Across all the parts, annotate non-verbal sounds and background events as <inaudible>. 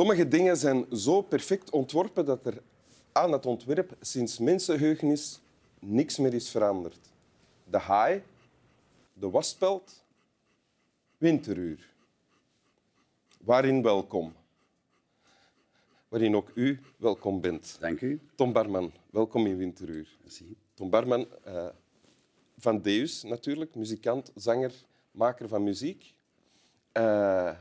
Sommige dingen zijn zo perfect ontworpen dat er aan het ontwerp sinds mensenheugenis niks meer is veranderd. De haai, de waspeld, winteruur. Waarin welkom. Waarin ook u welkom bent. Dank u. Tom Barman, welkom in Winteruur. Merci. Tom Barman, eh, van Deus natuurlijk, muzikant, zanger, maker van muziek. Eh,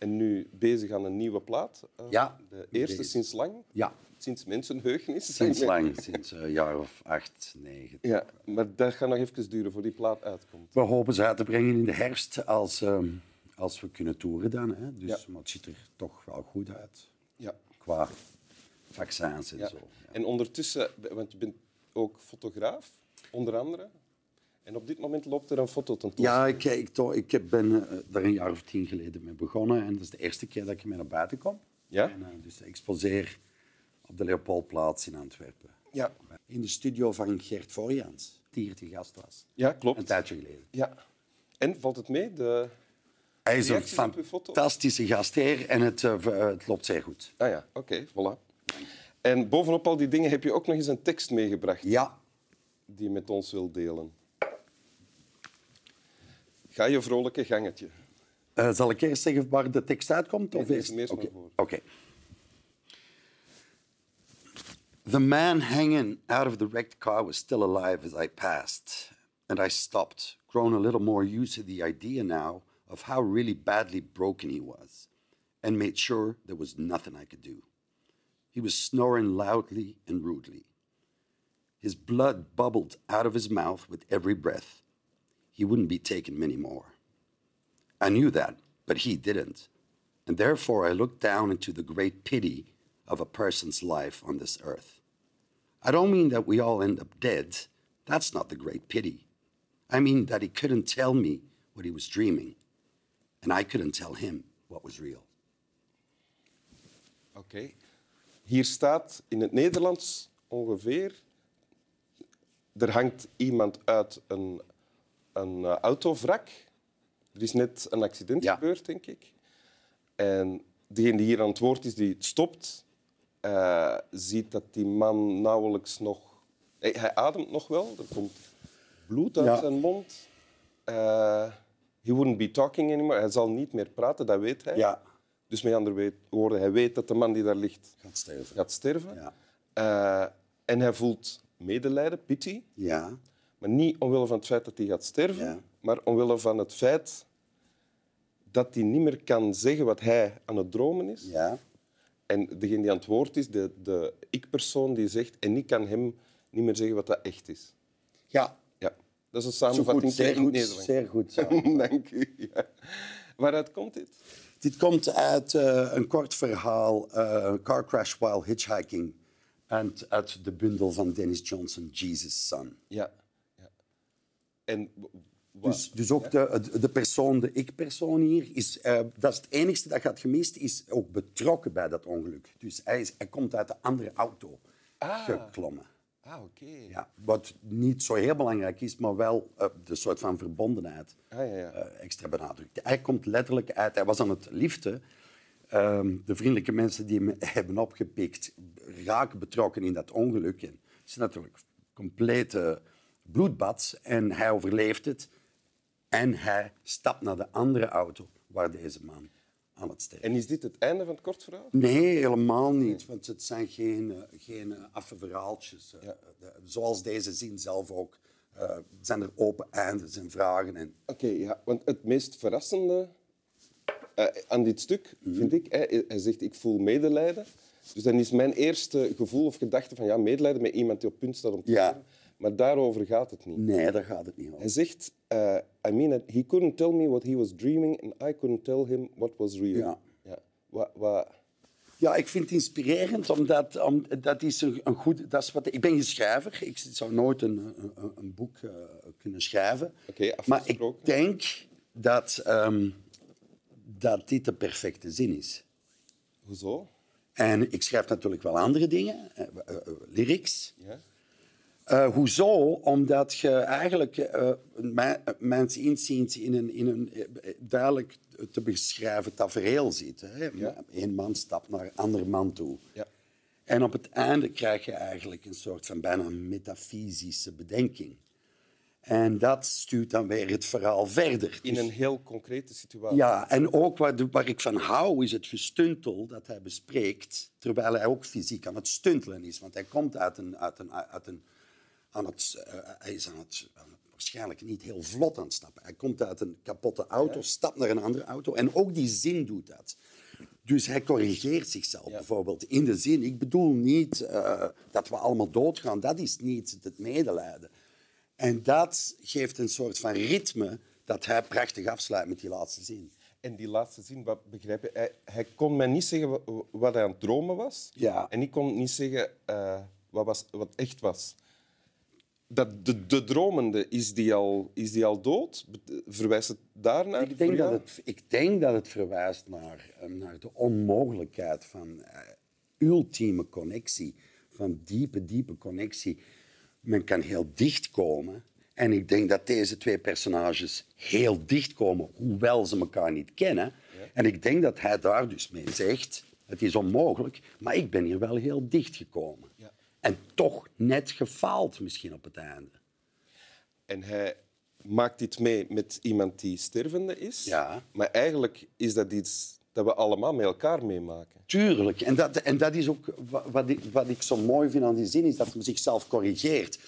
en nu bezig aan een nieuwe plaat. Eh, Ja, De eerste deze. sinds lang, Ja, sinds mensenheugenis. sinds <laughs> lang, sinds een jaar of acht, negen. Ja, maar dat gaat nog even duren voor die plaat uitkomt. We hopen ze uit te brengen in de herfst als, ehm, als we kunnen toeren dan. Hè. Dus, Ja. Maar het ziet er toch wel goed uit Ja. qua vaccins en ja. zo. Ja. En ondertussen, want je bent ook fotograaf, onder andere. En op dit moment loopt er een fototentoonstelling. Ja, ik, ik, ik ben eh, daar een jaar of tien geleden mee begonnen. En dat is de eerste keer dat ik mee naar buiten kom. Ja? En, eh, dus ik exposeer op de Leopoldplaats in Antwerpen. Ja. In de studio van Gert Voorjans, die hier te gast was. Ja, Een klopt. tijdje geleden. Ja. En valt het mee? De... Hij is een fantastische gastheer en het, eh, het loopt zeer goed. Ah ja, oké, voilà. En bovenop al die dingen heb je ook nog eens een tekst meegebracht Ja, die je met ons wil delen. Ga je vrolijke gangetje. Eh, zal ik eerst zeggen waar de tekst uitkomt? Of eerst? eerst Oké. maar voor. Oké. The man hanging out of the wrecked car was still alive as I passed, and I stopped, grown a little more used to the idea now of how really badly broken he was, and made sure there was nothing I could do. He was snoring loudly and rudely. His blood bubbled out of his mouth with every breath. He wouldn't be taken many more. I knew that, but he didn't. And therefore, I looked down into the great pity of a person's life on this earth. I don't mean that we all end up dead. That's not the great pity. I mean that he couldn't tell me what he was dreaming, and I couldn't tell him what was real. Oké. Hier staat in het Nederlands ongeveer... Er hangt iemand uit een, een eh, autovrak. Er is net een accident Ja. gebeurd, denk ik. En degene die hier aan het woord is, die stopt, eh, ziet dat die man nauwelijks nog... Hij, hij ademt nog wel, er komt bloed uit Ja. zijn mond. Eh, he wouldn't be talking anymore. Hij zal niet meer praten, dat weet hij. Ja, Dus met andere woorden, hij weet dat de man die daar ligt gaat sterven. gaat sterven. Ja. Eh, en hij voelt medelijden, pity. Ja, Maar niet omwille van het feit dat hij gaat sterven, Ja. maar omwille van het feit dat hij niet meer kan zeggen wat hij aan het dromen is. ja, En degene die aan het woord is, de, de ik-persoon die zegt... En ik kan hem niet meer zeggen wat dat echt is. ja. Ja, dat is een Zo samenvatting goed, zeer goed, zeer goed. zo. <laughs> Dank u. Ja. Waaruit komt dit? Dit komt uit eh, een kort verhaal, eh, Car Crash While Hitchhiking, en uit de bundel van Dennis Johnson, Jesus' Son. Ja. En Dus, dus ook de, de persoon, de ik-persoon hier, is, eh, dat is het enige dat gaat gemist, is ook betrokken bij dat ongeluk. Dus hij, is, hij komt uit de andere auto Ah. geklommen. Ah, oké. Ja, wat niet zo heel belangrijk is, maar wel eh, de soort van verbondenheid Ah, ja, ja. eh, extra benadrukt. Hij komt letterlijk uit, hij was aan het liften. Ehm, de vriendelijke mensen die hem <laughs> hebben opgepikt raken betrokken in dat ongeluk. En het is natuurlijk complete bloedbad en hij overleeft het. En hij stapt naar de andere auto waar deze man aan het sterven En is dit het einde van het kort verhaal? Nee, helemaal niet. Want het zijn geen, eh, geen eh, affe verhaaltjes. Eh, Ja. zoals deze zin zelf ook. zijn er open eindes en vragen. En, Oké, ja, want het meest verrassende aan dit stuk vind ik, hij zegt ik voel medelijden. Dus dan is mijn eerste gevoel of gedachte van ja, medelijden met iemand die op punt staat om te Ja. sterven. Maar daarover gaat het niet. nee, daar gaat het niet Hij over. zegt, eh, I mean, that he couldn't tell me what he was dreaming and I couldn't tell him what was real. Ja. Ja. Wa, wa, Ja, ik vind het inspirerend, omdat om, dat is een, een goed... Dat is wat, ik ben schrijver. Ik zou nooit een, een, een- boek eh, kunnen schrijven. Oké, maar ik denk dat, ehm, dat dit de perfecte zin is. hoezo? En ik schrijf natuurlijk wel andere dingen, eh, lyrics. Ja? Uh, hoezo? Omdat je eigenlijk, uh, mijn inziens, in een, in een duidelijk te beschrijven tafereel ziet. Hè? Ja. Eén man stapt naar een ander man toe. Ja. En op het einde krijg je eigenlijk een soort van bijna metafysische bedenking. En dat stuurt dan weer het verhaal verder. In dus een heel concrete situatie. Ja, en ook waar, waar, ik van hou is het gestuntel dat hij bespreekt, terwijl hij ook fysiek aan het stuntelen is. Want hij komt uit een... Uit een, uit een aan het, uh, hij is aan het, aan het, waarschijnlijk niet heel vlot aan het stappen. Hij komt uit een kapotte auto, stapt naar een andere auto. En ook die zin doet dat. Dus hij corrigeert zichzelf bijvoorbeeld in de zin. Ik bedoel niet uh, dat we allemaal doodgaan. Dat is niet het medelijden. En dat geeft een soort van ritme dat hij prachtig afsluit met die laatste zin. En die laatste zin, wat begrijp je? Hij, hij kon mij niet zeggen wat hij aan het dromen was. Ja. En ik kon niet zeggen uh, wat, was, wat echt was. Dat de, de dromende, is die, al, is die al dood? Verwijst het daarnaar? Ik denk, dat het, ik denk dat het verwijst naar, eh, naar de onmogelijkheid van uh, ultieme connectie. Van diepe, diepe connectie men kan heel dicht komen. En ik denk dat deze twee personages heel dicht komen, hoewel ze elkaar niet kennen. En ik denk dat hij daar dus mee zegt, het is onmogelijk, maar ik ben hier wel heel dicht gekomen. Ja. En toch net gefaald misschien op het einde. En hij maakt dit mee met iemand die stervende is. Ja. Maar eigenlijk is dat iets dat we allemaal met elkaar meemaken. Tuurlijk. En dat, en dat is ook wat ik, wat ik zo mooi vind aan die zin, is dat hij zichzelf corrigeert.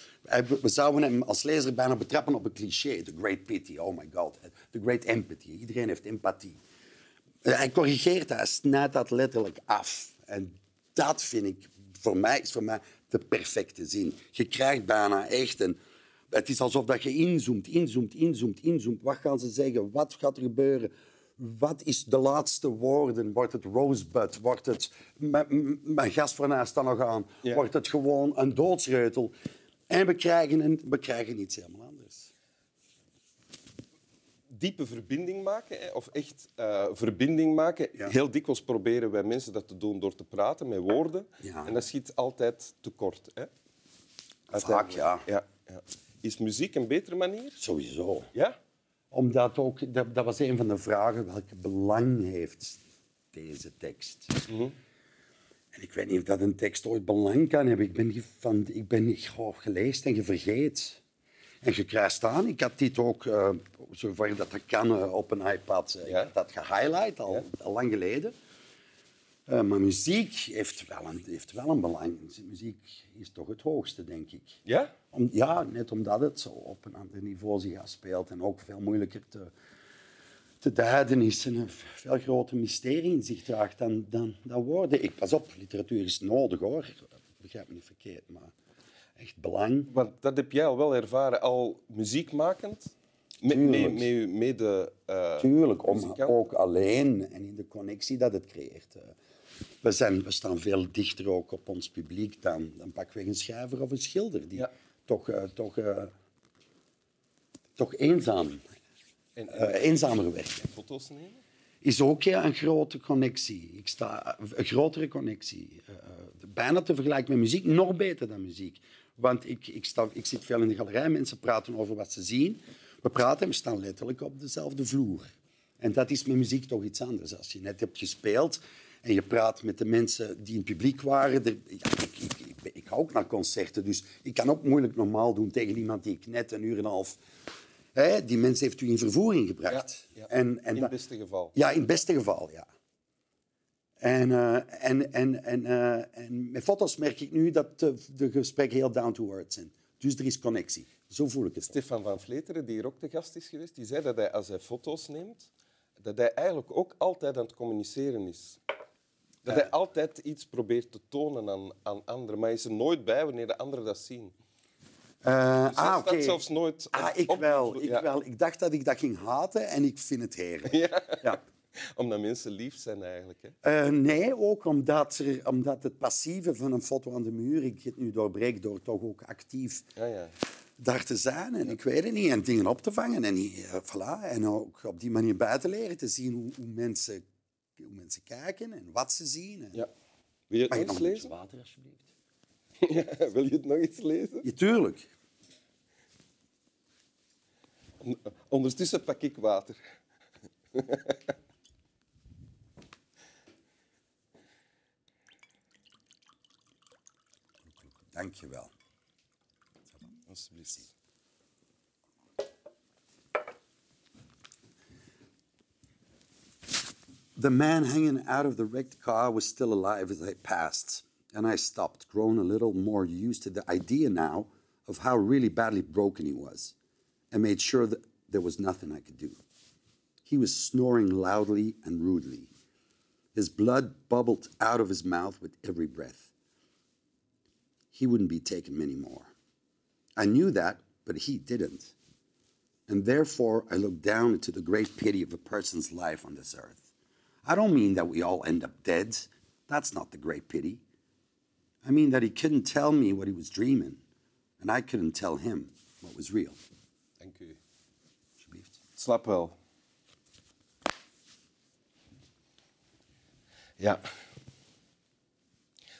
We zouden hem als lezer bijna betrappen op een cliché. The great pity, oh my god. The great empathy. Iedereen heeft empathie. Hij corrigeert dat, hij snijdt dat letterlijk af. En dat vind ik, voor mij, is voor mij de perfecte zin. Je krijgt bijna echt een... Het is alsof dat je inzoomt, inzoomt, inzoomt, inzoomt. Wat gaan ze zeggen? Wat gaat er gebeuren? wat is de laatste woorden? Wordt het Rosebud? Wordt het mijn gastfornuis staan nog aan? Wordt het gewoon een doodsreutel? En we krijgen, een, we krijgen iets helemaal. Diepe verbinding maken, of echt uh, verbinding maken. Heel dikwijls proberen wij mensen dat te doen door te praten met woorden. En dat schiet altijd tekort. Hè? Vaak, ja. ja. Is muziek een betere manier? Sowieso. Ja? Omdat ook, dat, dat was een van de vragen, welke belang heeft deze tekst? Mhm. En ik weet niet of dat een tekst ooit belang kan hebben. Ik ben, van, ik ben oh, gelezen en je vergeet. En je krijgt aan. Ik had dit ook, uh, zover dat dat kan, uh, op een iPad. Uh, ja. Had dat gehighlight, al, al lang geleden. Uh, maar muziek heeft wel, een, heeft wel een belang. Muziek is toch het hoogste, denk ik. Ja? Om, ja, net omdat het zo op een ander niveau zich afspeelt en ook veel moeilijker te, te duiden is en een veel groter mysterie in zich draagt dan, dan, dan woorden. Ik, pas op, literatuur is nodig hoor. Begrijp me niet verkeerd, maar echt belang. Want dat heb jij al wel ervaren, al muziekmakend? Met, mee, mee, mee de, uh, Tuurlijk, om, ook alleen en in de connectie dat het creëert. Uh, we, zijn, we staan veel dichter ook op ons publiek dan, dan pakweg een schrijver of een schilder. Die toch, uh, toch, uh, toch eenzaam, en, uh, eenzamer werken. Foto's nemen? Is ook ja, een grote connectie. Ik sta, een grotere connectie. bijna te vergelijken met muziek, nog beter dan muziek. Want ik, ik, sta, ik zit veel in de galerij, mensen praten over wat ze zien. We praten en we staan letterlijk op dezelfde vloer. En dat is met muziek toch iets anders. Als je net hebt gespeeld en je praat met de mensen die in het publiek waren. ja, ik, ik, ik, ik, hou ook naar concerten, dus ik kan ook moeilijk normaal doen tegen iemand die ik net een uur en een half... Hè, die mens heeft u in vervoering gebracht. Ja, En, en in het beste geval. Ja, in het beste geval, ja. En, uh, en, en, en, uh, en met foto's merk ik nu dat de, de gesprekken heel down to earth zijn. Dus er is connectie. Zo voel ik het. Stefan van Vleteren, die hier ook de gast is geweest, die zei dat hij als hij foto's neemt, dat hij eigenlijk ook altijd aan het communiceren is. Dat hij altijd iets probeert te tonen aan, aan anderen, maar hij is er nooit bij wanneer de anderen dat zien. Uh, dus ah, oké. zelfs nooit... Ah, ik wel, ik wel. Ik dacht dat ik dat ging haten en ik vind het heerlijk. <laughs> Ja. ja. <laughs> Omdat mensen lief zijn eigenlijk. Hè? Uh, nee, ook omdat, er, omdat het passieve van een foto aan de muur, ik het nu doorbreek door toch ook actief ja, ja. daar te zijn. En ik weet het niet, en dingen op te vangen. En, uh, voilà, en ook op die manier bij te leren, te zien hoe, hoe mensen hoe mensen kijken en wat ze zien. Ja. Wil je het nog lezen? water, alsjeblieft? <laughs> Wil je het nog eens lezen? Ja, tuurlijk. Ondertussen pak ik water. <laughs> The man hanging out of the wrecked car was still alive as I passed, and I stopped, grown a little more used to the idea now of how really badly broken he was, and made sure that there was nothing I could do. He was snoring loudly and rudely. His blood bubbled out of his mouth with every breath. He wouldn't be taken many more. I knew that, but he didn't. And therefore, I looked down into the great pity of a person's life on this earth. I don't mean that we all end up dead. That's not the great pity. I mean that he couldn't tell me what he was dreaming, and I couldn't tell him what was real. Thank you. Wel. Ja.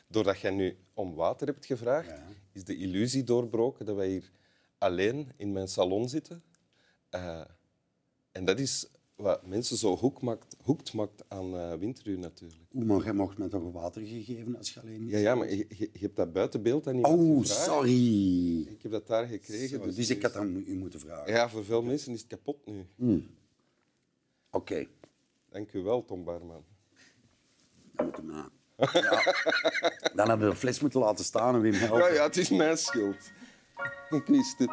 Doordat jij nu om water hebt gevraagd, Ja. is de illusie doorbroken dat wij hier alleen in mijn salon zitten. Eh, en dat is wat mensen zo hoek maakt, hoekt maakt aan eh winteruur natuurlijk. Oeh, maar jij mocht me toch water gegeven als je alleen Ja, ja maar je, je- je hebt dat buiten beeld niet Oh, gevraagd. sorry. Ik heb dat daar gekregen. Sorry, Dus ik had aan u moeten vragen. Ja, voor veel mensen is het kapot nu. Oké, Dank u wel, Tom Barman. dan moet hem na. Ja. Dan hebben we de fles moeten laten staan en Wim helpen. Ja, ja, het is mijn schuld. Ik wist het.